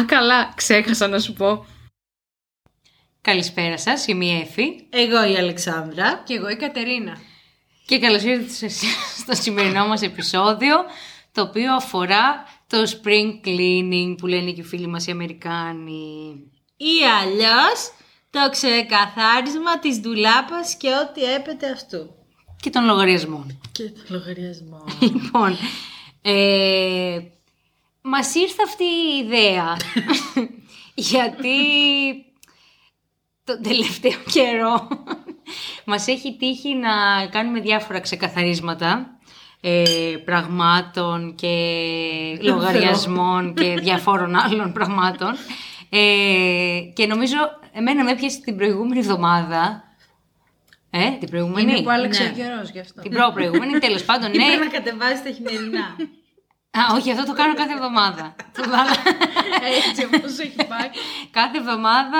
Α, καλά, ξέχασα να σου πω. Καλησπέρα σας, είμαι η Εφη Εγώ η Αλεξάνδρα. Και εγώ η Κατερίνα. και καλώς ήρθατε στο σημερινό μας επεισόδιο το οποίο αφορά το spring cleaning που λένε και οι φίλοι μας οι Αμερικάνοι. Ή αλλιώς το ξεκαθάρισμα της ντουλάπας και ό,τι έπεται αυτού. Και των λογαριασμών. Και το λογαριασμό. Λοιπόν, ε, μας ήρθε αυτή η ιδέα γιατί τον τελευταίο καιρό μας έχει τύχει να κάνουμε διάφορα ξεκαθαρίσματα ε, πραγμάτων και λογαριασμών και διαφόρων άλλων πραγμάτων ε, και νομίζω εμένα με έπιασε την προηγούμενη εβδομάδα ε, την προηγούμενη. Είναι που άλλαξε Ναι. ο καιρός γι' αυτό. Την προπροηγούμενη, τέλος πάντων, ναι. Πρέπει να κατεβάσει τα χειμερινά. Α, όχι, αυτό το κάνω κάθε εβδομάδα. Το βάλα- Έτσι όπως έχει πάει. κάθε εβδομάδα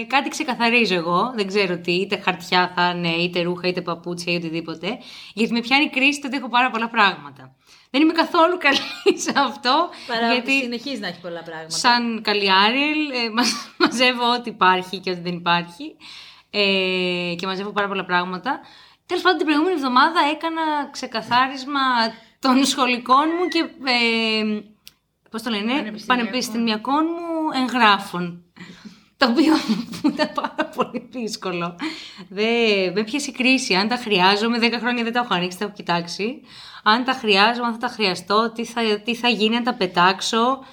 ε, κάτι ξεκαθαρίζω εγώ. Δεν ξέρω τι, είτε χαρτιά θα είναι, είτε ρούχα, είτε παπούτσια ή οτιδήποτε. Γιατί με πιάνει κρίση τότε έχω πάρα πολλά πράγματα. Δεν είμαι καθόλου καλή σε αυτό. Παρά γιατί συνεχίζει να έχει πολλά πράγματα. σαν καλή Άριελ ε, μαζ- μαζεύω ό,τι υπάρχει και ό,τι δεν υπάρχει. Ε, και μαζεύω πάρα πολλά πράγματα. Τέλος πάντων, την προηγούμενη εβδομάδα έκανα ξεκαθάρισμα των σχολικών μου και. Ε, Πώς το λένε, Πανεπιστημιακών. πανεπιστημιακών μου εγγράφων. Το οποίο μου ήταν πάρα πολύ δύσκολο. Δεν, με πιάσει η κρίση. Αν τα χρειάζομαι, 10 χρόνια δεν τα έχω ανοίξει, τα έχω κοιτάξει. Αν τα χρειάζομαι, αν θα τα χρειαστώ, τι θα, τι θα γίνει, αν τα πετάξω.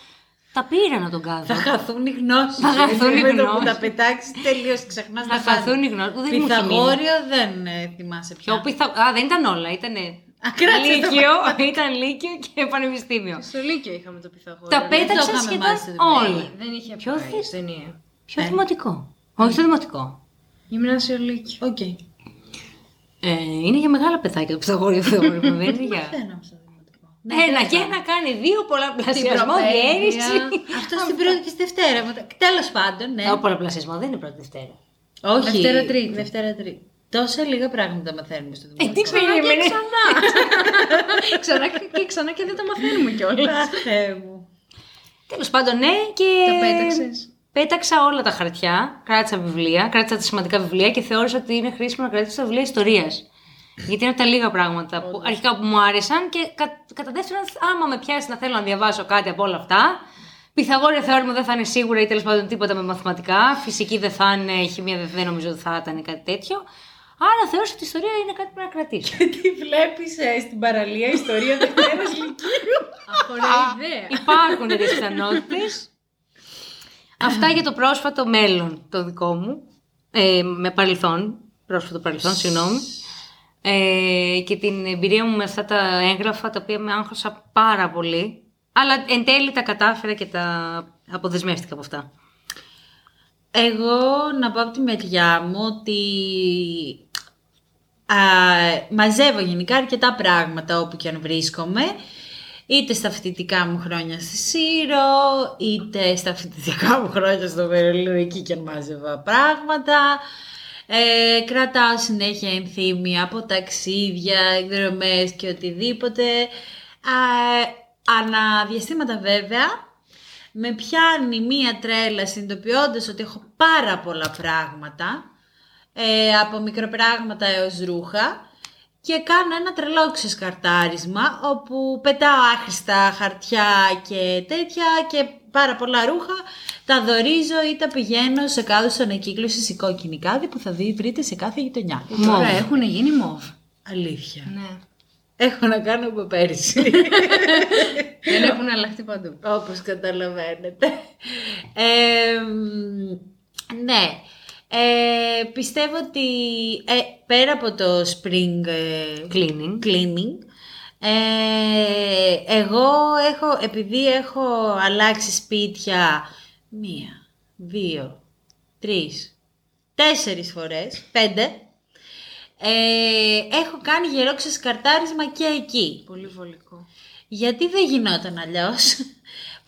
Τα πήρα να τον κάνω. Θα χαθούν οι γνώσεις. Θα χαθούν οι που γνώσεις. τα πετάξεις, τελείως ξεχνάς Θα χαθούν οι γνώσεις. Δεν μου είχε μείνει. Πιθαγόριο δεν ε, θυμάσαι πια. Πιο πιθα... Α, δεν ήταν όλα. Ήταν κράτησε το λύκειο, ήταν λύκειο και πανεπιστήμιο. Στο Λύκειο είχαμε το πιθαγόριο. Τα το πέταξα είχαμε σχεδόν μάθει στο δημοτικό. όλοι. Δεν είχε Ποιο πάει θες; στην ταινία. Ποιο δημοτικό; Όχι στο δημοτικό. Γυμνάσιο Λύκειο. Οκ. Ε, είναι για μεγάλα πεθάκια το Pythagorean Theorem, δεν είναι για... Μαθαίναμε στο δημοτικό. Ένα και ένα κάνει δύο πολλαπλασιασμό, Την διαίρεση. Αυτό στην πρώτη και στη Δευτέρα. Τέλος πάντων, ναι. Ο πολλαπλασιασμός δεν είναι πρώτη Δευτέρα. Όχι. Δευτέρα Τρίτη. Δευτέρα Τρίτη. Τόσα λίγα πράγματα μαθαίνουμε στο Ε, δημοτικό. τι περίμενε. Ξανά και ξανά και δεν το μαθαίνουμε κιόλας. Αχ, Θεέ μου. Τέλος πάντων, ναι, και. Τα πέταξες. Πέταξα όλα τα χαρτιά, κράτησα βιβλία, κράτησα τα σημαντικά βιβλία και θεώρησα ότι είναι χρήσιμο να κρατήσω τα βιβλία ιστορίας. Γιατί είναι από τα λίγα πράγματα που αρχικά που μου άρεσαν και κα, κατά δεύτερον, άμα με πιάσει να θέλω να διαβάσω κάτι από όλα αυτά, Πιθαγόρια θεώρημα δεν θα είναι σίγουρα ή τέλος πάντων τίποτα με μαθηματικά. Φυσική δεν θα είναι, χημεία δεν, δεν νομίζω ότι θα ήταν κάτι τέτοιο. Άρα θεώρησα ότι η ιστορία είναι κάτι που πρέπει να κρατήσω. Τι βλέπεις στην παραλία ιστορία Δευτέρα Λυκείου. Ωραία ιδέα. Υπάρχουν τέτοιε πιθανότητε. Αυτά για το πρόσφατο μέλλον το δικό μου. Ε, με παρελθόν. Πρόσφατο παρελθόν, συγγνώμη. Ε, και την εμπειρία μου με αυτά τα έγγραφα τα οποία με άγχωσα πάρα πολύ. Αλλά εν τέλει τα κατάφερα και τα αποδεσμεύτηκα από αυτά. Εγώ να πω από τη μεριά μου ότι α, μαζεύω γενικά αρκετά πράγματα όπου και αν βρίσκομαι. Είτε στα φοιτητικά μου χρόνια στη Σύρο, είτε στα φοιτητικά μου χρόνια στο Βερολίνο, εκεί και αν μάζευα πράγματα. Ε, κρατάω συνέχεια ενθύμια από ταξίδια, εκδρομές και οτιδήποτε. Α, αναδιαστήματα βέβαια, με πιάνει μία τρέλα συνειδητοποιώντας ότι έχω πάρα πολλά πράγματα, ε, από μικροπράγματα έως ρούχα, και κάνω ένα τρελό ξεσκαρτάρισμα όπου πετάω άχρηστα χαρτιά και τέτοια και πάρα πολλά ρούχα, τα δωρίζω ή τα πηγαίνω σε κάδους ανακύκλωσης ή κόκκινη κάδη που θα δει, βρείτε σε κάθε γειτονιά. Τώρα έχουν γίνει μοβ. Αλήθεια. Ναι. Έχω να κάνω από πέρυσι. Δεν έχουν αλλάχθει παντού. Όπως καταλαβαίνετε. Ε, μ, ναι. Ε, πιστεύω ότι ε, πέρα από το spring ε, Cleaning. cleaning, ε, εγώ έχω, επειδή έχω αλλάξει σπίτια μία, δύο, τρεις, τέσσερις φορές, πέντε, ε, έχω κάνει γερό ξεσκαρτάρισμα και εκεί. Πολύ βολικό. Γιατί δεν γινόταν αλλιώς;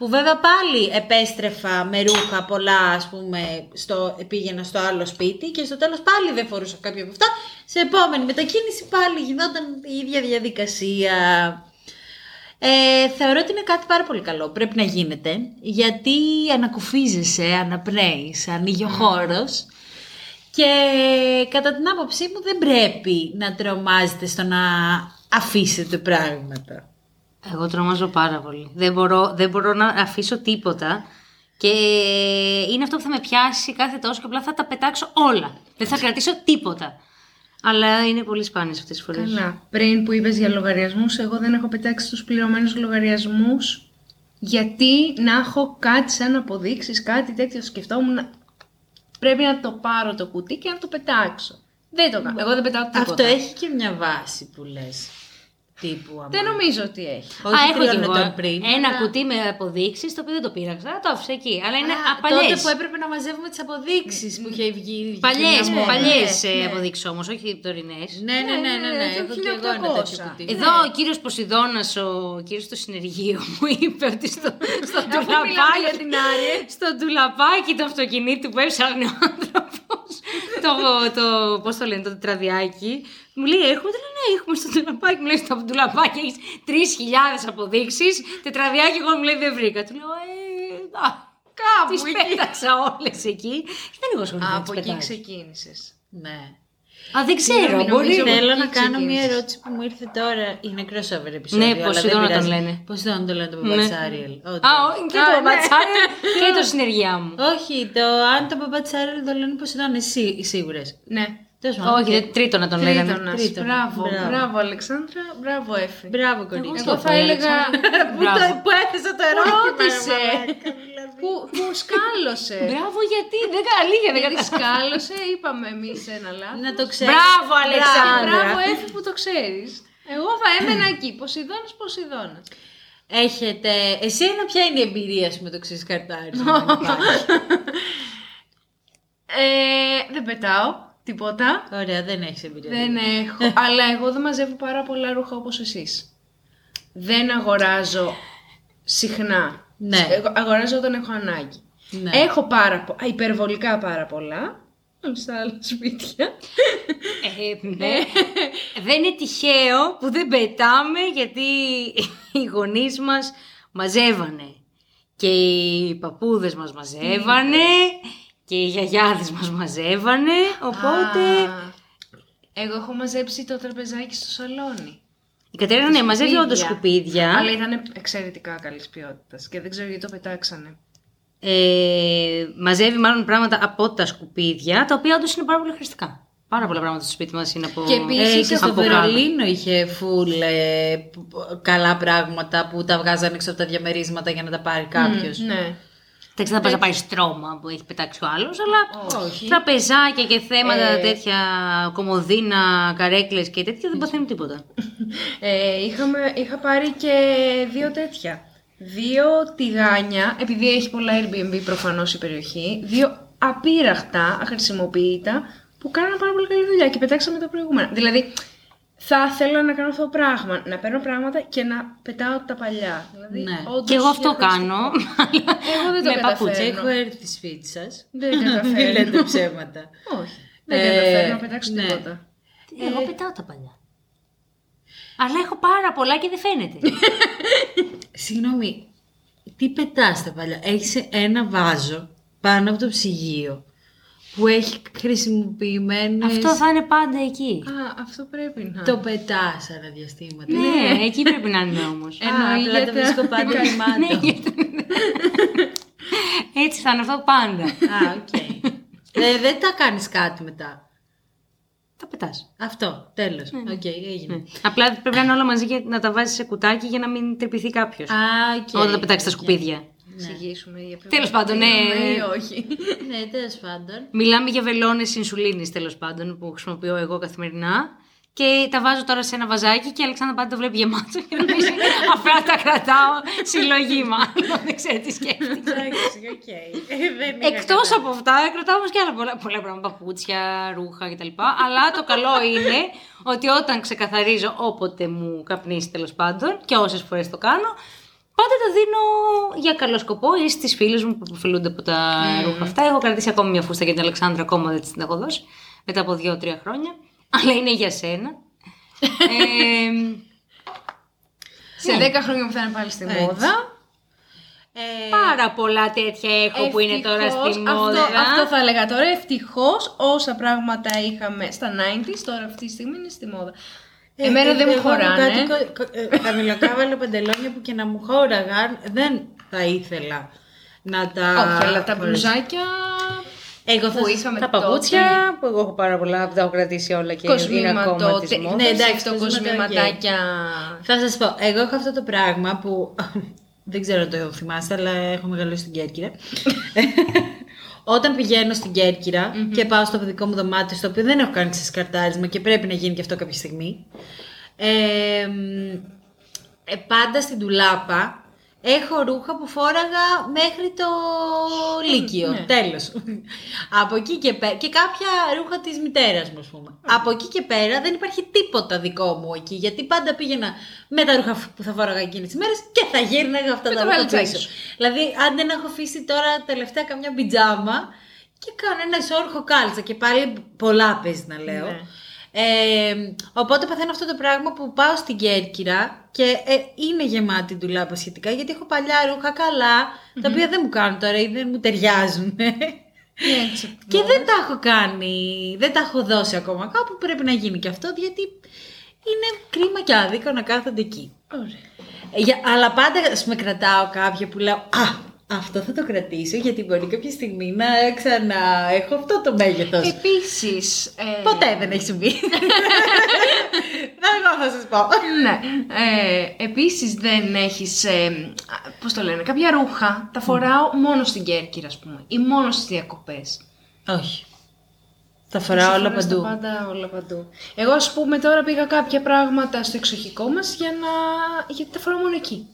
Που βέβαια πάλι επέστρεφα με ρούχα πολλά, ας πούμε, στο, πήγαινα στο άλλο σπίτι και στο τέλος πάλι δεν φορούσα κάποια από αυτά. Σε επόμενη μετακίνηση πάλι γινόταν η ίδια διαδικασία. Ε, θεωρώ ότι είναι κάτι πάρα πολύ καλό. Πρέπει να γίνεται. Γιατί ανακουφίζεσαι, αναπνέεις, ανοίγει ο χώρος. Και κατά την άποψή μου δεν πρέπει να τρομάζετε στο να αφήσετε πράγματα. Εγώ τρομάζω πάρα πολύ. Δεν μπορώ, δεν μπορώ να αφήσω τίποτα. Και είναι αυτό που θα με πιάσει κάθε τόσο και απλά θα τα πετάξω όλα. Δεν θα κρατήσω τίποτα. Αλλά είναι πολύ σπάνιες αυτές τις φορές. Καλά. Πριν που είπες για λογαριασμούς, εγώ δεν έχω πετάξει τους πληρωμένους λογαριασμούς γιατί να έχω κάτι σαν αποδείξεις, κάτι τέτοιο σκεφτόμουν. να- Πρέπει να το πάρω το κουτί και να το πετάξω. Δεν το κάνω. Εγώ δεν πετάω τίποτα. Αυτό έχει και μια βάση που λες. Τύπου άμα- Δεν νομίζω ότι έχει. Όχι Α, έχω τριών κι εγώ ετών πριν. ένα αλλά κουτί με αποδείξεις, το οποίο δεν το πήραξα. Το άφησα εκεί. Αλλά είναι Α, παλιέ. Τότε που έπρεπε να μαζεύουμε τις αποδείξεις που είχε βγει. Παλιές, βγει μια μόδα. παλιές ναι, ναι. αποδείξεις όμως, όχι τωρινές. Ναι, ναι, ναι, ναι, ναι. Ναι, Έχω το και εγώ ένα 1800. τέτοιο κουτί. Εδώ ο κύριος Ποσειδώνας, ο κύριος στο συνεργείο, μου είπε ότι στο, στο Αφού μιλάμε για τουλαπάκι. την Άρια. Στο τουλαπάκι του αυτοκινήτου που έψαχνε ο άνθρωπο. Το, το, πώς το λένε, το τετραδιάκι. Μου λέει, έχουμε, του λέω, ναι, έχουμε στο τουλαπάκι. Μου λέει, στο τουλαπάκι έχεις 3.000 αποδείξεις. Τετραδιάκι, εγώ μου λέει, δεν βρήκα. Του λέω, ε, α, Κάπου τις εκεί. πέταξα όλες εκεί. Και δεν έχω σχολείο να Από τις εκεί πετάξω. ξεκίνησες. Ναι. Α, δεν ξέρω, Συγγνώμη, μπορεί. νομίζω- να- Θέλω εκεί να κάνω μια ξεκίνησες. ερώτηση που μου ήρθε τώρα. Είναι crossover επεισόδιο. Ναι, αλλά Ποσειδώνα δεν τον πειράζει. λένε. Ποσειδώνα τον λένε το Ναι. Μπαμπατσάριελ. Όντως. Α, ό, και Α, το ναι. μπατσάρι και το συνεργεία μου. Όχι, το, αν το Μπαμπατσάριελ το λένε Ποσειδώνα, εσύ σίγουρες. Ναι. Τέλος πάντων, Όχι, οκ. δεν- τρίτο να τον λέγανε. Τρίτονας. Τρίτονα. Μπράβο, Μπράβο. μπράβο Αλεξάνδρα, μπράβο Εφη. Μπράβο, κορίτσι. Εγώ θα έλεγα Που, το, που έθεσα το ερώτημα. Ρώτησε. ρε μαλάκα, δηλαδή. που, που σκάλωσε. Μπράβο, γιατί; Δεν αλήθεια δεν Γιατί κατάλαβα. σκάλωσε, είπαμε εμείς ένα λάθος. Να το ξέρεις. Μπράβο, Αλεξάνδρα. Μπράβο, Εφη που το ξέρεις. Εγώ θα έμενα εκεί. Ποσειδώνας, Ποσειδώνας. Έχετε. Εσένα, ποια είναι η εμπειρία σου με το ξεσκαρτάρισμα. Ε, δεν πετάω τίποτα. Ωραία, δεν έχεις εμπειρία. Δεν έχω. αλλά εγώ δεν μαζεύω πάρα πολλά ρούχα όπως εσείς. Δεν αγοράζω συχνά. Ναι. Εγώ αγοράζω όταν έχω ανάγκη. Ναι. Έχω πάρα πο- α, υπερβολικά πάρα πολλά. Όλοι στα άλλα σπίτια. Ε, ναι. δεν είναι τυχαίο που δεν πετάμε γιατί οι γονείς μας μαζεύανε. Και οι παππούδες μας μαζεύανε και οι γιαγιάδες μας μαζεύανε. Οπότε Α, εγώ έχω μαζέψει το τραπεζάκι στο σαλόνι. η Κατερίνα ναι, μαζεύει σκουπίδια. όντως σκουπίδια. Αλλά ήταν εξαιρετικά καλής ποιότητας και δεν ξέρω γιατί το πετάξανε. Ε, μαζεύει μάλλον πράγματα από τα σκουπίδια, τα οποία όντως είναι πάρα πολύ χρηστικά. Πάρα πολλά πράγματα στο σπίτι μας είναι από. Και επίσης Ε, και στο από κάτω. Βερολίνο είχε φουλ ε, π- π- καλά πράγματα που τα βγάζανε έξω από τα διαμερίσματα για να τα πάρει κάποιος. Ναι. Εντάξει, δεν θα πα να πάει στρώμα που έχει πετάξει ο άλλος, αλλά Όχι. τραπεζάκια και θέματα Ε. τέτοια, κομμωδίνα, καρέκλες και τέτοια δεν παθαίνουν τίποτα. Ε, είχαμε, είχα πάρει και δύο τέτοια. Δύο τηγάνια, επειδή έχει πολλά Airbnb προφανώς η περιοχή, δύο απείραχτα, αχρησιμοποιητά, που κάνανε πάρα πολύ καλή δουλειά και πετάξαμε τα προηγούμενα. Δηλαδή, θα ήθελα να κάνω αυτό το πράγμα, να παίρνω πράγματα και να πετάω τα παλιά. Δηλαδή, Ναι. όντως και εγώ αυτό διαχωριστικό. κάνω. Εγώ δεν το με παπούτσια. καταφέρνω. Έχω έρθει σπίτι σας. Δεν Μην καταφέρνω. λέτε ψέματα. Όχι. Δεν Ε, καταφέρνω να πετάξω ναι. τίποτα. Εγώ πετάω τα παλιά. Αλλά έχω πάρα πολλά και δεν φαίνεται. Συγγνώμη, τι πετάς τα παλιά; Έχεις ένα βάζο πάνω από το ψυγείο που έχει χρησιμοποιημένες... αυτό θα είναι πάντα εκεί. Α, αυτό πρέπει να. Το πετάς ανά διαστήματα. ναι, εκεί πρέπει να είναι όμως. Α, απλά το Εννοείται. βρίσκω πάντα Ναι, γεμάτο. γιατί- Έτσι θα είναι αυτό πάντα. Α, οκ. Ε, δεν τα κάνεις κάτι μετά. Τα πετάς. Αυτό, τέλος. Οκ, έγινε. Ναι. Απλά πρέπει να είναι όλα μαζί και να τα βάζεις σε κουτάκι για να μην τρυπηθεί κάποιος. Α, οκ. Όταν τα πετάξεις στα σκουπίδια. Εξηγήσουμε για ποιο Τέλος πάντων, ναι. ή όχι. Ναι, τέλος πάντων. Μιλάμε για βελόνες ινσουλίνης τέλος πάντων που χρησιμοποιώ εγώ καθημερινά. Και τα βάζω τώρα σε ένα βαζάκι και η Αλεξάνδρα πάντα το βλέπει γεμάτο και νομίζει απλά τα κρατάω συλλογή μάλλον. Δεν ξέρω τι σκέφτεται. Εντάξει, οκ. Ε, δεν είχα Εκτός από αυτά, κρατάω όμως και άλλα πολλά, πολλά πράγματα, παπούτσια, ρούχα κτλ. Αλλά το καλό είναι ότι όταν ξεκαθαρίζω όποτε μου καπνίσει τέλος πάντων και όσες φορές το κάνω, πάντα τα δίνω για καλό σκοπό ή στις φίλες μου που αποφελούνται από τα ρούχα αυτά. Έχω κρατήσει ακόμη μια φούστα για την Αλεξάνδρα, ακόμα δεν την έχω δώσει μετά από δύο-τρία χρόνια. Αλλά είναι για σένα. ε, Σε 10 χρόνια που θα είναι πάλι στη Έτσι. μόδα. Ε, Πάρα πολλά τέτοια έχω που είναι τώρα ευτυχώς, στη μόδα. Αυτό, αυτό θα έλεγα τώρα. Ευτυχώς όσα πράγματα είχαμε στα 90s, τώρα αυτή τη στιγμή είναι στη μόδα. Ε, Εμένα ε, δεν μου εγώ χωράνε. Κάτι κο- κο- ε, χαμηλοκάβαλα παντελόνια που και να μου χώραγαν, δεν θα ήθελα να τα. Όχι, αλλά τα φορέσω. μπλουζάκια Εγώ θα που σας- είχαμε Τα τότε. παπούτσια που εγώ έχω πάρα πολλά που τα έχω κρατήσει όλα και είναι Κοσμήμα ακόμα τότε. της μόδας. Ναι, εντάξει, το κοσμήματα, κοσμηματάκια. Θα σας πω, εγώ έχω αυτό το πράγμα που δεν ξέρω αν το θυμάστε, αλλά έχω μεγαλώσει στην Κέρκυρα. Όταν πηγαίνω στην κερκυρα και πάω στο δικό μου δωμάτιο, στο οποίο δεν έχω κάνει ξεσκαρτάρισμα και πρέπει να γίνει και αυτό κάποια στιγμή, ε, μ, ε, πάντα στην τουλάπα έχω ρούχα που φόραγα μέχρι το Λύκειο. Ναι. Τέλος. Από εκεί και πέρα. Και κάποια ρούχα της μητέρας μου, ας πούμε. Από εκεί και πέρα δεν υπάρχει τίποτα δικό μου εκεί. Γιατί πάντα πήγαινα με τα ρούχα που θα φόραγα εκείνες τις μέρες και θα γύρναγα αυτά Με τα το ρούχα βαλτσάκι πίσω. σου. Δηλαδή, αν δεν έχω αφήσει τώρα τελευταία καμιά πιτζάμα και κάνω ένα ισόρροχο κάλτσα και πάλι πολλά παίζει να λέω. Ναι. Ε, οπότε παθαίνω αυτό το πράγμα που πάω στην Κέρκυρα και ε, είναι γεμάτη ντουλάπα σχετικά γιατί έχω παλιά ρούχα καλά, τα οποία δεν μου κάνουν τώρα ή δεν μου ταιριάζουν. Έτσι. και δεν τα έχω κάνει, δεν τα έχω δώσει ακόμα κάπου, πρέπει να γίνει και αυτό γιατί είναι κρίμα και άδικο να κάθονται εκεί. Ωραία. Ε, για- αλλά πάντα ας πούμε κρατάω κάποια που λέω Α, αυτό θα το κρατήσω γιατί μπορεί κάποια στιγμή να ξανά έχω αυτό το μέγεθος. Επίσης, ε, Ποτέ δεν έχει συμβεί. Εγώ θα σας πω. Ναι. Ε, επίσης δεν έχεις, ε, πώς το λένε, κάποια ρούχα τα φοράω μόνο στην Κέρκυρα, ας πούμε, ή μόνο στις διακοπές. Όχι. Τα φοράω όλα Φοράς τα παντού. πάντα όλα παντού. Εγώ, ας πούμε, τώρα πήγα κάποια πράγματα στο εξοχικό μας για να... γιατί τα φοράω μόνο εκεί.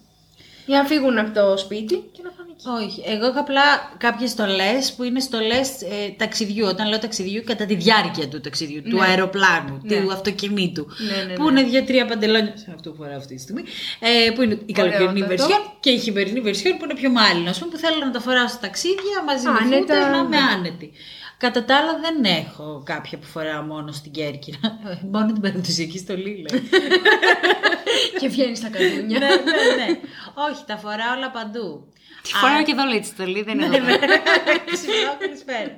Για να φύγουν από το σπίτι και να πάνε εκεί. Όχι. Εγώ έχω απλά κάποιες στολές που είναι στολές ε, ταξιδιού. Όταν λέω ταξιδιού, κατά τη διάρκεια του ταξιδιού, του Ναι. αεροπλάνου, Ναι. του αυτοκινήτου. Ναι, ναι, Που ναι. είναι δύο-τρία παντελόνια. Σε αυτό που φοράω αυτή τη στιγμή. Ε, που είναι η καλοκαιρινή Ωραιότατο. βερσιόν και η χειμερινή βερσιόν που είναι πιο μάλλον. Α πούμε που θέλω να τα φοράω στα ταξίδια μαζί με Άνετα, φούτερ, να είμαι ναι. άνετη. Κατά τα άλλα δεν έχω κάποια που φοράω μόνο στην Κέρκυρα. μόνο την παραδοσιακή στολή λέω. και βγαίνεις στα καλούνια. ναι, ναι, ναι. Όχι, τα φοράω όλα παντού. Τη φοράω και εδώ λέει τη στολή, δεν είναι. Ξυπνάω καλησπέρα.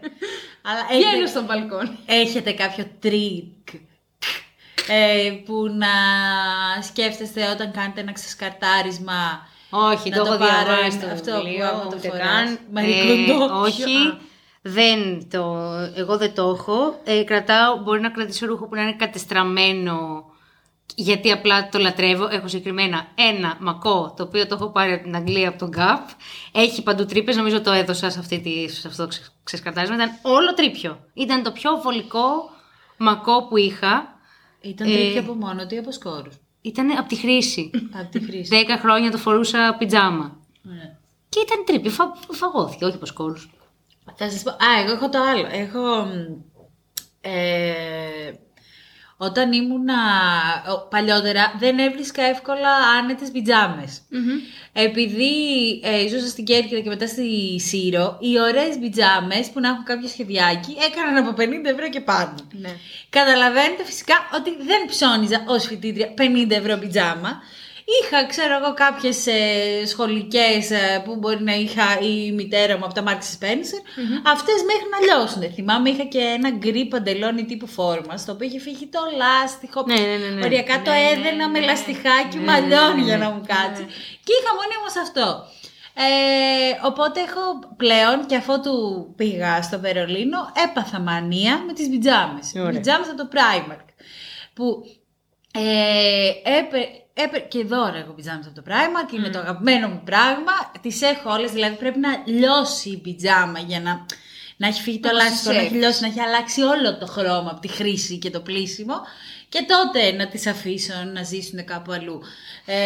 Αλλά Βγαίνω έχετε, στο μπαλκόνι. έχετε κάποιο τρικ ε, που να σκέφτεστε όταν κάνετε ένα ξεσκαρτάρισμα. Όχι, Να το το έχω πάρω διαβάσει ένα- το αυτό που βιβλίο, άμα το ούτε φοράς. καν. Marie Kondo. όχι, δεν το, εγώ δεν το έχω. Ε, κρατάω, μπορεί να κρατήσω ρούχο που να είναι κατεστραμμένο, γιατί απλά το λατρεύω. Έχω συγκεκριμένα ένα μακό, το οποίο το έχω πάρει από την Αγγλία, από τον Gap. Έχει παντού τρύπες, νομίζω το έδωσα σε, αυτή τη, σε αυτό το ξε- ξεσκαρτάρισμα. Ήταν όλο τρύπιο. Ήταν το πιο βολικό μακό που είχα. Ήταν Ε, τρύπιο από μόνο του ή από σκόρους; Ήταν από τη χρήση. Από τη χρήση. Δέκα χρόνια το φορούσα πιτζάμα. Ναι. Και ήταν τρύπιο, φα, φαγώθηκε, όχι από σκόρους. Θα σας πω, α, εγώ έχω το άλλο. Έχω, μ, ε, όταν ήμουνα ο, παλιότερα δεν έβρισκα εύκολα άνετες πιτζάμες. Επειδή ε, ζούσα στην Κέρκυρα και μετά στη Σύρο, οι ωραίες πιτζάμες που να έχουν κάποιο σχεδιάκι έκαναν από 50 ευρώ και πάνω. Ναι. Καταλαβαίνετε φυσικά ότι δεν ψώνιζα ως φοιτήτρια 50 ευρώ πιτζάμα. Είχα, ξέρω εγώ, κάποιες ε, σχολικές ε, που μπορεί να είχα η μητέρα μου από τα Marks Spencer. Αυτές μέχρι να λιώσουν. Θυμάμαι είχα και ένα γκρι παντελόνι τύπου φόρμα, στο οποίο είχε φύγει το λάστιχο. Ναι, ναι, ναι, ναι. Οριακά το έδαινα με λαστιχάκι μαλλιών για να μου κάτσει. Και είχα μόνη μου σε αυτό. Ε, οπότε έχω πλέον και αφού του πήγα στο Βερολίνο έπαθα μανία με τις πιτζάμες. Ωραία. Πιτζάμες από το Primark. Που ε, έπε, έπε, και δώρα έχω πιτζάμες από το Primark, είναι το αγαπημένο μου πράγμα. Τις έχω όλες, δηλαδή πρέπει να λιώσει η πιτζάμα για να, να έχει φύγει το Να λάστιχο, να έχει προσέχεις. λιώσει, να έχει αλλάξει όλο το χρώμα από τη χρήση και το πλήσιμο. Και τότε να τις αφήσω να ζήσουν κάπου αλλού. Ε,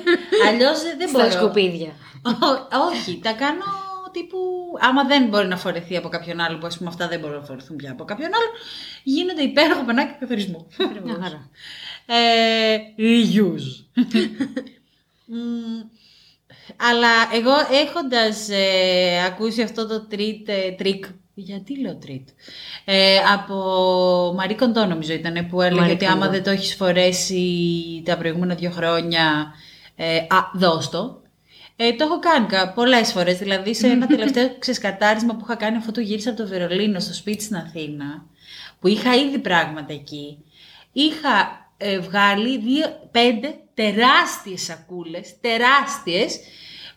αλλιώς δεν Στα μπορώ. σκουπίδια. Ό- όχι, τα κάνω τύπου. Άμα δεν μπορεί να φορεθεί από κάποιον άλλο, που ας πούμε αυτά δεν μπορούν να φορεθούν πια από κάποιον άλλο, γίνονται υπέροχα πανάκια καθαρισμού. Μια χαρά. ε, reuse. Μμ, αλλά εγώ έχοντας ε, ακούσει αυτό το τρίτ, ε, τρικ, γιατί λέω τρίτ, ε, από Marie Kondo νομίζω ήταν που έλεγε Marie ότι άμα Kondo. δεν το έχεις φορέσει τα προηγούμενα δύο χρόνια Ε, α, δώσ' το. Ε, το έχω κάνει πολλές φορές. Δηλαδή, σε ένα τελευταίο ξεσκατάρισμα που είχα κάνει αφού το γύρισα από το Βερολίνο στο σπίτι στην Αθήνα, που είχα ήδη πράγματα εκεί, είχα ε, βγάλει δύο, πέντε τεράστιες σακούλες, τεράστιες,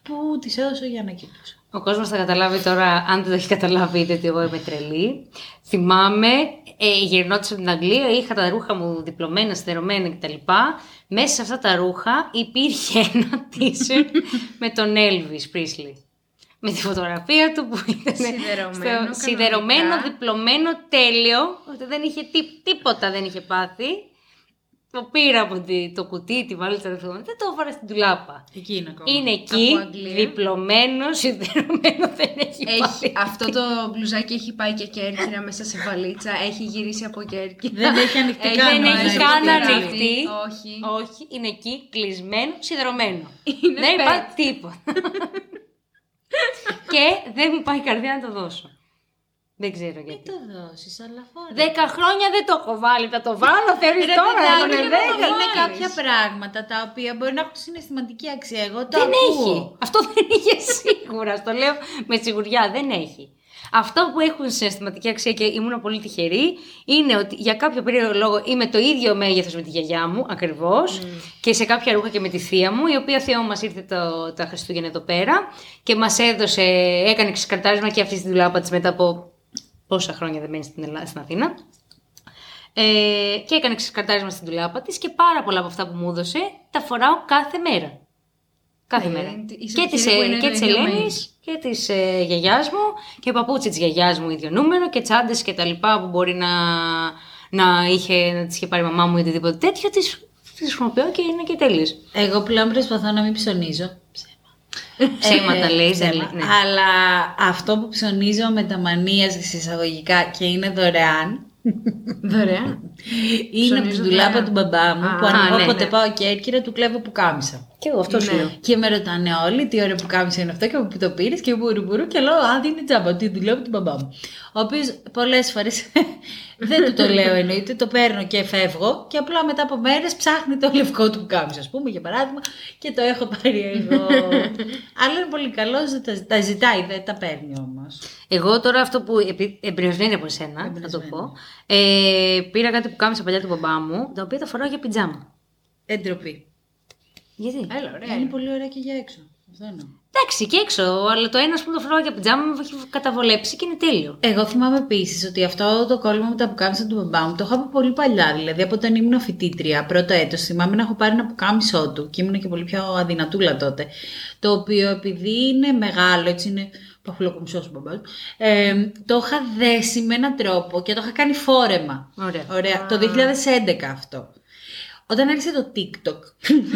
που τις έδωσα για να κοιτούσα. Ο κόσμος θα καταλάβει τώρα, αν δεν το έχει καταλάβει, είτε ότι εγώ είμαι τρελή. Θυμάμαι, ε, γυρνώντας από την Αγγλία, είχα τα ρούχα μου διπλωμένα, στερωμένα κτλ. Μέσα σε αυτά τα ρούχα υπήρχε ένα t-shirt με τον Elvis Presley. Με τη φωτογραφία του που ήταν Σιδερωμένο, στο- σιδερωμένο, κανονικά. διπλωμένο, τέλειο. Ότι δεν είχε τί- τίποτα δεν είχε πάθει. Το πήρα από τη- το κουτί, τη βαλίτσα, δεν το έβαλα στην τουλάπα. Εκεί είναι ακόμα. Είναι εκεί, Από Αγγλία. διπλωμένος, σιδερωμένο, δεν έχει, Έχει, πάθει. αυτό το μπλουζάκι έχει πάει και Κέρκυρα μέσα σε βαλίτσα. Έχει γυρίσει από Κέρκυρα. Δεν έχει ανοιχτεί Έχει- καν. δεν ο έχει Elvis καν Presley. ανοιχτεί. Όχι. Όχι, είναι εκεί, κλεισμένο, σιδερωμένο. Είναι δεν pet. υπάρχει τίποτα. και δεν μου πάει η καρδιά να το δώσω. Δεν ξέρω Μην γιατί. το δώσεις, αλλά φόρα. Δέκα χρόνια δεν το έχω βάλει. Θα το βάλω, θεωρείς Ρε τώρα. παιδάκι, είναι είναι, δέκα. είναι κάποια πράγματα τα οποία μπορεί να έχουν συναισθηματική αξία. Εγώ το Δεν ακούω. έχει. Αυτό δεν είχε σίγουρα. Στο λέω με σιγουριά. Δεν έχει. Αυτό που έχουν συναισθηματική αξία και ήμουν πολύ τυχερή είναι ότι για κάποιο περίοδο λόγο είμαι το ίδιο μέγεθος με τη γιαγιά μου ακριβώς και σε κάποια ρούχα και με τη θεία μου, η οποία θεία μου μας ήρθε το, τα Χριστούγεννα εδώ πέρα και μας έδωσε, έκανε ξεκαρτάρισμα και αυτή στη δουλάπα της μετά από πόσα χρόνια δεν μένει στην, Ελλάδα, στην Αθήνα. Ε, και έκανε ξεκαρτάρισμα στην τουλάπα της και πάρα πολλά από αυτά που μου έδωσε τα φοράω κάθε μέρα. Κάθε Ε, μέρα. είσαι Και της τυχερή που είναι και το της ίδιο Ελένης μέγεθος. και της ε, γιαγιάς μου και παπούτσι της γιαγιάς μου ίδιο νούμερο και τσάντες και τα λοιπά που μπορεί να, να, είχε, να τις είχε πάρει η μαμά μου ή οτιδήποτε τέτοιο. Τις χρησιμοποιώ και είναι και τέλειες. Εγώ πλέον προσπαθώ να μην ψωνίζω. Ψέμα. Ψέματα Ε, λέει. δεν ψέμα. λέει, ναι. Αλλά αυτό που ψωνίζω με τα μανίας εισαγωγικά και είναι δωρεάν, Δωρεάν. είναι από Ψωνίζω την τουλάπα δωρεάν. του μπαμπά μου Α, που αν ναι, όποτε ναι. πάω και έρχεται του κλέβω που κάμισα. Και εγώ αυτό σου Ναι. λέω. Και με ρωτάνε όλοι τι ώρα που κάμισα είναι αυτό και από πού το πήρες και μπουρου μπουρου και λέω Α, δεν είναι τζάμπα, τη δουλεύω του μπαμπά μου. Ο οποίος πολλές φορές δεν του το λέω εννοείται, το παίρνω και φεύγω και απλά μετά από μέρες ψάχνει το λευκό του που κάμισα, ας πούμε, για παράδειγμα, και το έχω πάρει εγώ. Αλλά είναι πολύ καλό, δεν τα, τα ζητάει, δεν τα παίρνει όμως. Εγώ τώρα αυτό που επι- εμπνευσμένη από εσένα, θα το πω, ε, πήρα κάτι που κάμισα παλιά του μπαμπά μου, τα οποία τα φοράω για πιτζάμα. Εντροπή. Γιατί; Έλα, ωραία. Είναι πολύ ωραία και για έξω. Αυτό εννοώ. Εντάξει, και έξω, αλλά το ένα που το φοράω για πιτζάμα με έχει καταβολέψει και είναι τέλειο. Εγώ θυμάμαι επίσης ότι αυτό το κόλλημα με τα πουκάμισα του μπαμπά μου το είχα από πολύ παλιά. Δηλαδή από όταν ήμουν φοιτήτρια, πρώτο έτος, θυμάμαι να έχω πάρει ένα πουκάμισό του και ήμουν και πολύ πιο αδυνατούλα τότε. Το οποίο επειδή είναι μεγάλο, έτσι είναι παχουλοκομισό ο μπαμπάς μου, ε, το είχα δέσει με έναν τρόπο και το είχα κάνει φόρεμα. Ωραία. Ωραία. Το 2011 αυτό. Όταν άρχισε το TikTok,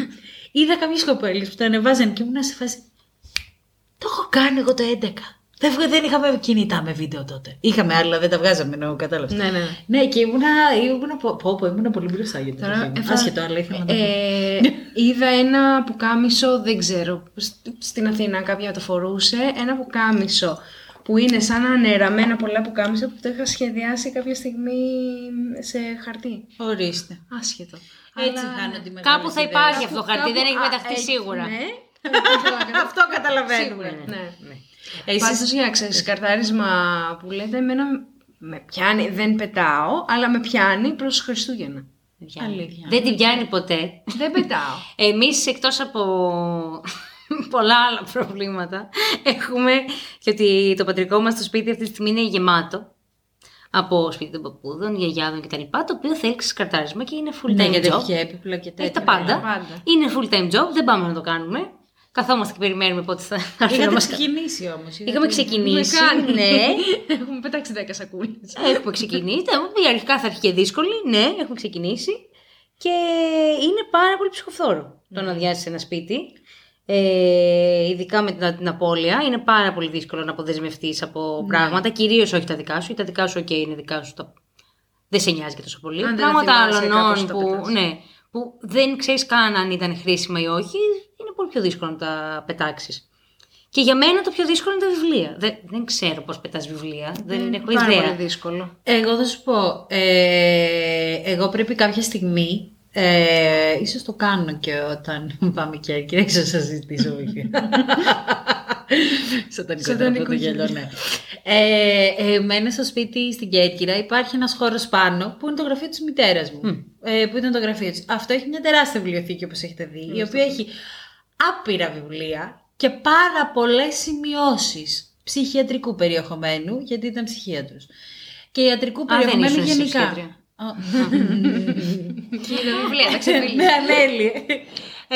είδα κάποιες κοπέλες που το ανεβάζαν και ήμουν σε φάση. Το έχω κάνει εγώ το 11. Δεν, βγα- δεν είχαμε κινητά με βίντεο τότε. Είχαμε άλλα, δεν τα βγάζαμε, εννοώ, κατάλαβες. Ναι, ναι. Ναι, και ήμουνα, ήμουνα, πω, πω, πω, ήμουνα πολύ μπροστά για το Τώρα, Τώρα, εφα- Άσχετο, αλλά ήθελα να το πω. Ε, είδα ένα πουκάμισο, δεν ξέρω, σ- στην Αθήνα κάποια το φορούσε, ένα πουκάμισο που είναι σαν ανεραμένα πολλά πουκάμισα που το είχα σχεδιάσει κάποια στιγμή σε χαρτί. Ορίστε. Άσχετο. Έτσι Αλλά- χάνονται οι μεγάλες Κάπου θα ιδέες. υπάρχει αυτό το χαρτί, Κάπου- δεν έχει α, μεταχθεί εκεί, σίγουρα. Ναι. Αυτό καταλαβαίνουμε. Σίγουρα, ναι. Εσείς- Πάντως για ξεσκαρτάρισμα που λέτε, εμένα με πιάνει, δεν πετάω, αλλά με πιάνει προς Χριστούγεννα. Δεν πιάνει. Αλήθεια. Δεν την πιάνει ποτέ. δεν πετάω. Εμείς εκτός από πολλά άλλα προβλήματα έχουμε και ότι το πατρικό μας το σπίτι αυτή τη στιγμή είναι γεμάτο από σπίτι των παππούδων, γιαγιάδων κτλ. Το οποίο θέλει ξεσκαρτάρισμα και είναι full Ναι, time γιατί job. έχει και έπιπλα και τέτοια. Έχει τα πάντα. πάντα. Είναι full time job, δεν πάμε να το κάνουμε. Καθόμαστε και περιμένουμε πότε θα θα έρθει να Είχατε μας ξεκινήσει όμως. Είχαμε ξεκινήσει. κάνει. Ναι, Έχουμε πετάξει 10 σακούλες. έχουμε ξεκινήσει. Η αρχικά θα έρθει και δύσκολη. Ναι, έχουμε ξεκινήσει. Και είναι πάρα πολύ ψυχοφθόρο το να αδειάσεις ένα σπίτι. Ε, ειδικά με την, την απώλεια. Είναι πάρα πολύ δύσκολο να αποδεσμευτείς από πράγματα. Κυρίως όχι τα δικά σου. Ή τα δικά σου, οκ, είναι δικά σου. Τα... Δεν σε νοιάζει και τόσο πολύ. Αν δεν τα πράγματα θυμάσαι άλλων κάπως τα που, πετάς. ναι, που δεν ξέρεις καν αν ήταν χρήσιμα ή όχι, είναι πολύ πιο δύσκολο να τα πετάξεις. Και για μένα το πιο δύσκολο είναι τα βιβλία. Δεν, δεν ξέρω πώς πετάς βιβλία. Δεν έχω Πάρα ιδέα. πολύ δύσκολο. Εγώ θα σου πω, ε, εγώ πρέπει κάποια στιγμή Ε, ίσως το κάνω και όταν πάμε Κέρκυρα, ίσως σας ζητήσω βοήθεια. Σατανικό ήταν αυτό το γέλιο, ναι. Ε, εμένα στο σπίτι στην Κέρκυρα υπάρχει ένας χώρος πάνω που είναι το γραφείο της μητέρας μου. Ε, που ήταν το γραφείο της. Αυτό έχει μια τεράστια βιβλιοθήκη όπως έχετε δει, η οποία έχει άπειρα βιβλία και πάρα πολλές σημειώσεις ψυχιατρικού περιεχομένου, γιατί ήταν ψυχίατρος. Και ιατρικού Α, δεν περιεχομένου ήσουν εσύ γενικά. ψυχίατρια. Κύριε βιβλία, τα ξεφύγει. Ναι, ανέλυε.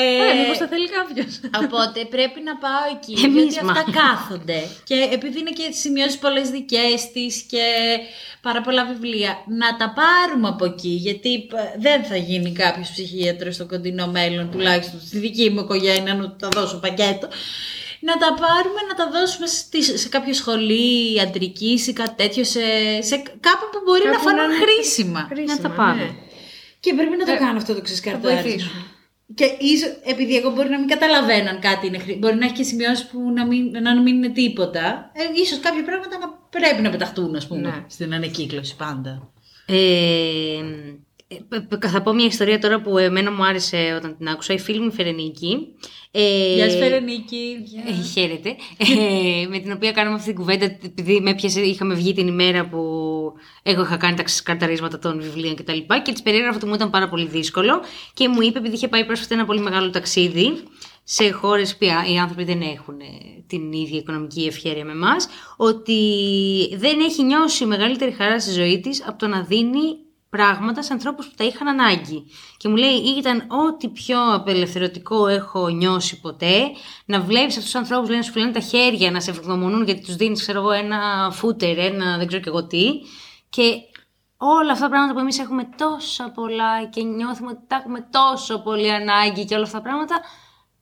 Ε, Ε, μήπως τα θέλει κάποιος. Οπότε πρέπει να πάω εκεί. Εμείς γιατί αυτά μάλλον. κάθονται. Και επειδή είναι και σημειώσεις πολλές δικές της και πάρα πολλά βιβλία, να τα πάρουμε από εκεί. Γιατί ε, δεν θα γίνει κάποιος ψυχίατρος στο κοντινό μέλλον, τουλάχιστον στη δική μου οικογένεια, να του τα δώσω πακέτο. Να τα πάρουμε, να τα δώσουμε στη- σε κάποιο σχολή ιατρική ή κάτι τέτοιο, σε, σε κάπου που μπορεί να Κάπου φανούν είναι χρήσιμα. Να τα πάμε. ναι. Και πρέπει να το Ε, κάνω αυτό το Θα ξεσκαρτάρισμα. βοηθήσουμε. Και ίσως, επειδή εγώ μπορεί να μην καταλαβαίνω αν κάτι είναι χρήσιμο, μπορεί να έχει και σημειώσεις που να μην, να μην είναι τίποτα, ε, ίσως κάποια πράγματα να πρέπει να πεταχτούν, ας πούμε, Ναι. στην ανακύκλωση πάντα. Ε, ε, π- π- θα πω μια ιστορία τώρα που εμένα μου άρεσε όταν την άκουσα. Η φίλη μου η Φερενίκη. Ε, Γεια σου, Φερενίκη. Ε, χαίρετε. Ε, με την οποία κάναμε αυτή την κουβέντα, επειδή με έπιασε, είχαμε βγει την ημέρα που εγώ είχα κάνει τα ξεσκαρταρίσματα των βιβλίων κτλ. Και, και τη περιέγραφα ότι μου ήταν πάρα πολύ δύσκολο. Και μου είπε, επειδή είχε πάει πρόσφατα ένα πολύ μεγάλο ταξίδι σε χώρες που οι άνθρωποι δεν έχουν ε, την ίδια οικονομική ευχαίρεια με εμάς, ότι δεν έχει νιώσει μεγαλύτερη χαρά στη ζωή της από το να δίνει πράγματα σε ανθρώπους που τα είχαν ανάγκη. Και μου λέει, ήταν ό,τι πιο απελευθερωτικό έχω νιώσει ποτέ, να βλέπεις αυτούς τους ανθρώπους λένε, σου φυλάνε τα χέρια, να σε ευγνωμονούν γιατί τους δίνεις, ξέρω εγώ, ένα φούτερ, ένα δεν ξέρω και εγώ τι. Και όλα αυτά τα πράγματα που εμείς έχουμε τόσα πολλά και νιώθουμε ότι τα έχουμε τόσο πολύ ανάγκη και όλα αυτά τα πράγματα,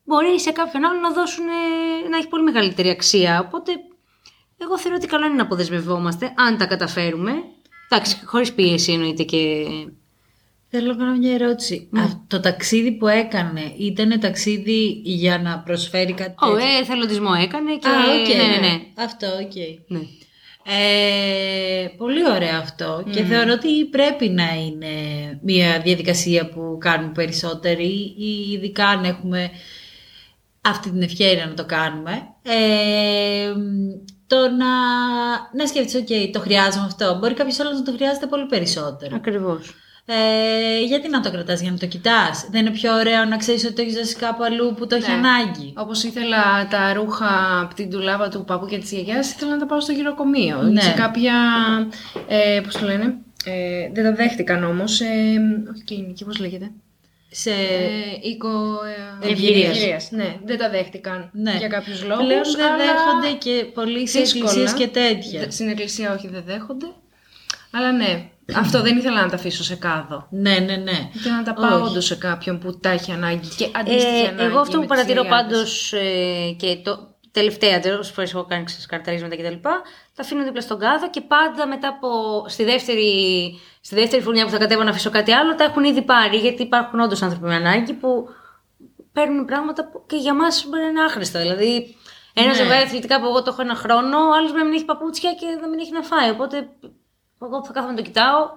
μπορεί σε κάποιον άλλο να δώσουν, ε, να έχει πολύ μεγαλύτερη αξία. Οπότε, εγώ θεωρώ ότι καλό είναι να αποδεσμευόμαστε, αν τα καταφέρουμε. Εντάξει, χωρίς πίεση εννοείται και... Θέλω να κάνω μια ερώτηση. Ναι. Αυτό το ταξίδι που έκανε ήταν ταξίδι για να προσφέρει κάτι Ω, τέτοιο; ε, εθελοντισμό έκανε και... Α, οκ. Ναι, ναι, ναι. Αυτό, οκ. ναι. Ε, πολύ ωραίο αυτό και θεωρώ ότι πρέπει να είναι μια διαδικασία που κάνουν περισσότεροι ή ειδικά αν έχουμε αυτή την ευκαιρία να το κάνουμε. Ε, το να, να σκέφτεσαι, ok, το χρειάζομαι αυτό. Μπορεί κάποιος άλλος να το χρειάζεται πολύ περισσότερο. Ακριβώς. Ε, γιατί να το κρατάς για να το κοιτάς; Δεν είναι πιο ωραίο να ξέρεις ότι το έχεις δώσει κάπου αλλού που το έχει Ναι. ανάγκη; Όπως ήθελα τα ρούχα από την ντουλάπα του παππού και της γιαγιάς, ήθελα να τα πάω στο γυροκομείο. Ναι. Σε κάποια. Ε, Πώς το λένε. Ε, δεν τα δέχτηκαν όμως. Ε, όχι κλινική, πώς λέγεται. Σε... Ε, οίκο. Ε, Ευγυρίας. ευγυρίας, Ναι, δεν τα δέχτηκαν Ναι. για κάποιους λόγους. Πλέον δεν δέχονται και πολλοί σε δύσκολα. εκκλησίες και τέτοια. Δε- Στην εκκλησία όχι, δεν δέχονται. Αλλά ναι, αυτό δεν ήθελα να τα αφήσω σε κάδο. Ναι, ναι, ναι. Ήθελα να τα πάω Όχι. όντως σε κάποιον που τα έχει ανάγκη και αντίστοιχη Ε, ανάγκη. εγώ αυτό με που τις παρατηρώ γιαγιάδες. πάντως ε, και το τελευταία, τέλος φορές έχω κάνει ξεσκαρταρίσματα κτλ. Τα αφήνω δίπλα στον κάδο και πάντα μετά από στη δεύτερη, στη δεύτερη φουρνιά που θα κατέβω να αφήσω κάτι άλλο, τα έχουν ήδη πάρει. Γιατί υπάρχουν όντως άνθρωποι με ανάγκη που παίρνουν πράγματα που και για μας μπορεί να είναι άχρηστα. Δηλαδή, ένας Ναι. ζευγάρι αθλητικά που εγώ το έχω ένα χρόνο, ο άλλος μπορεί να μην έχει παπούτσια και να μην έχει να φάει. Οπότε, εγώ που θα κάθομαι να το κοιτάω,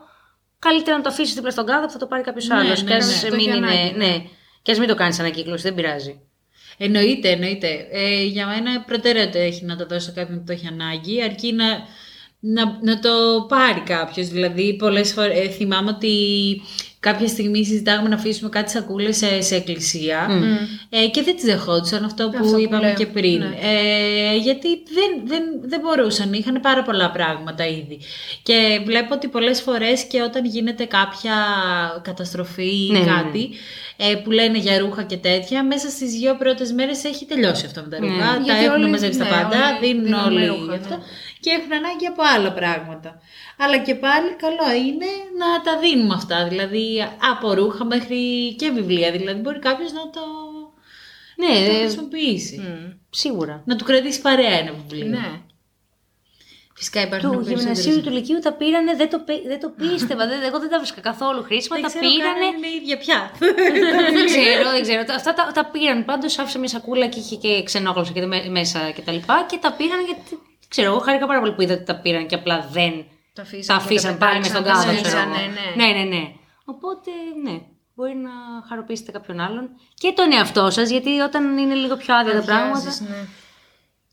καλύτερα να το αφήσεις δίπλα στον κάδο που θα το πάρει κάποιος Ναι, άλλος. ναι, και ας ναι. Το μην έχει είναι. ανάγκη, Ναι. Και ας μην το κάνεις ανακύκλωση, δεν πειράζει. Εννοείται, εννοείται. Ε, για μένα προτεραιότητα έχει να το δώσω σε κάποιον που το έχει ανάγκη, αρκεί να, να, να το πάρει κάποιος. Δηλαδή, πολλές φορές ε, θυμάμαι ότι κάποια στιγμή συζητάγαμε να αφήσουμε κάτι σακούλες σε, σε εκκλησία ε, και δεν τις δεχόντουσαν αυτό που Αυτό που είπαμε λέω, και πριν. ναι. Ε, γιατί δεν, δεν, δεν μπορούσαν, είχαν πάρα πολλά πράγματα ήδη. Και βλέπω ότι πολλές φορές και όταν γίνεται κάποια καταστροφή ή Ναι, ναι, ναι. κάτι, ε, που λένε για ρούχα και τέτοια, μέσα στις δύο πρώτες μέρες έχει τελειώσει αυτό με τα Ναι. ρούχα. τα Γιατί έχουν όλοι- μαζέψει τα ναι, πάντα, όλοι δίνουν δίνουμε όλοι ρούχα, αυτό ναι. Και έχουν ανάγκη από άλλα πράγματα. Αλλά και πάλι καλό είναι να τα δίνουμε αυτά, δηλαδή από ρούχα μέχρι και βιβλία. Δηλαδή μπορεί κάποιος να το, Ναι, να το ε, χρησιμοποιήσει. Μμ. σίγουρα. Να του κρατήσει παρέα ένα βιβλίο. Ναι. Φυσικά υπάρχουν Του περισσότερες- γυμνασίου του Λυκείου τα πήρανε, δεν το, πι- δεν το πίστευα. δεν, εγώ δεν τα βρίσκα καθόλου χρήσιμα. Δεν τα ξέρω πήρανε. καν αν είναι ίδια πια. δεν ξέρω, δεν ξέρω. Τα- Αυτά τα, τα πήραν. Πάντως άφησε μια σακούλα και είχε και ξενόγλωσσα και με- μέσα και τα λοιπά. Και τα πήραν γιατί. Ξέρω, εγώ χάρηκα πάρα πολύ που είδα ότι τα πήραν και απλά δεν Τα αφήσαν, τα και αφήσαν τα πάλι με στον πετάξαν, κάδο. τα ξέρω ζήσανε, εγώ. ναι. ναι, ναι, ναι. Οπότε, ναι. μπορεί να χαροποιήσετε κάποιον άλλον και τον εαυτό σας, γιατί όταν είναι λίγο πιο άδεια τα πράγματα, Αδειάζεις, ναι.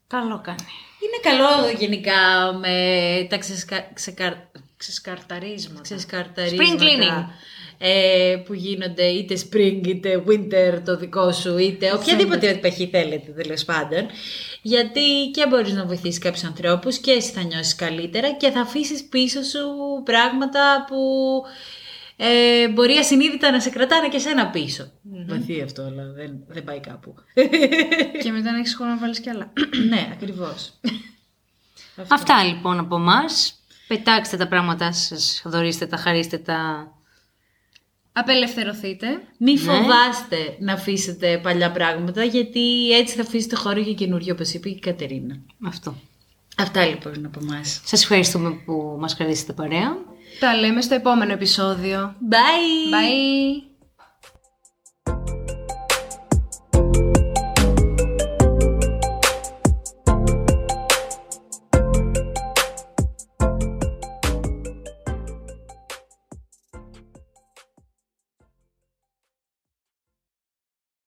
καλό κάνει. Είναι καλό γενικά με τα ξεσκα... ξεκαρ... Ξεσκαρταρίσματα. ξεσκαρταρίσματα Spring cleaning. Ε, που γίνονται είτε spring είτε winter το δικό σου είτε οποιαδήποτε εποχή θέλετε τέλος πάντων γιατί και μπορείς να βοηθήσεις κάποιους ανθρώπους και εσύ θα νιώσεις καλύτερα και θα αφήσεις πίσω σου πράγματα που ε, μπορεί ασυνείδητα να σε κρατάνε και σένα πίσω. Βαθύ αυτό, αλλά δεν, δεν πάει κάπου. και μετά να έχεις χρόνο να βάλεις κι άλλα. ναι, ακριβώς. Αυτά λοιπόν από εμάς. Πετάξτε τα πράγματά σας, δωρίστε τα, χαρίστε τα. Απελευθερωθείτε. Μη φοβάστε να αφήσετε παλιά πράγματα, γιατί έτσι θα αφήσετε χώρο για καινούριο, όπως είπε και η Κατερίνα. Αυτό. Αυτά λοιπόν από εμάς. Σας ευχαριστούμε που μας χαρίσετε παρέα. Τα λέμε στο επόμενο επεισόδιο. Bye! Bye!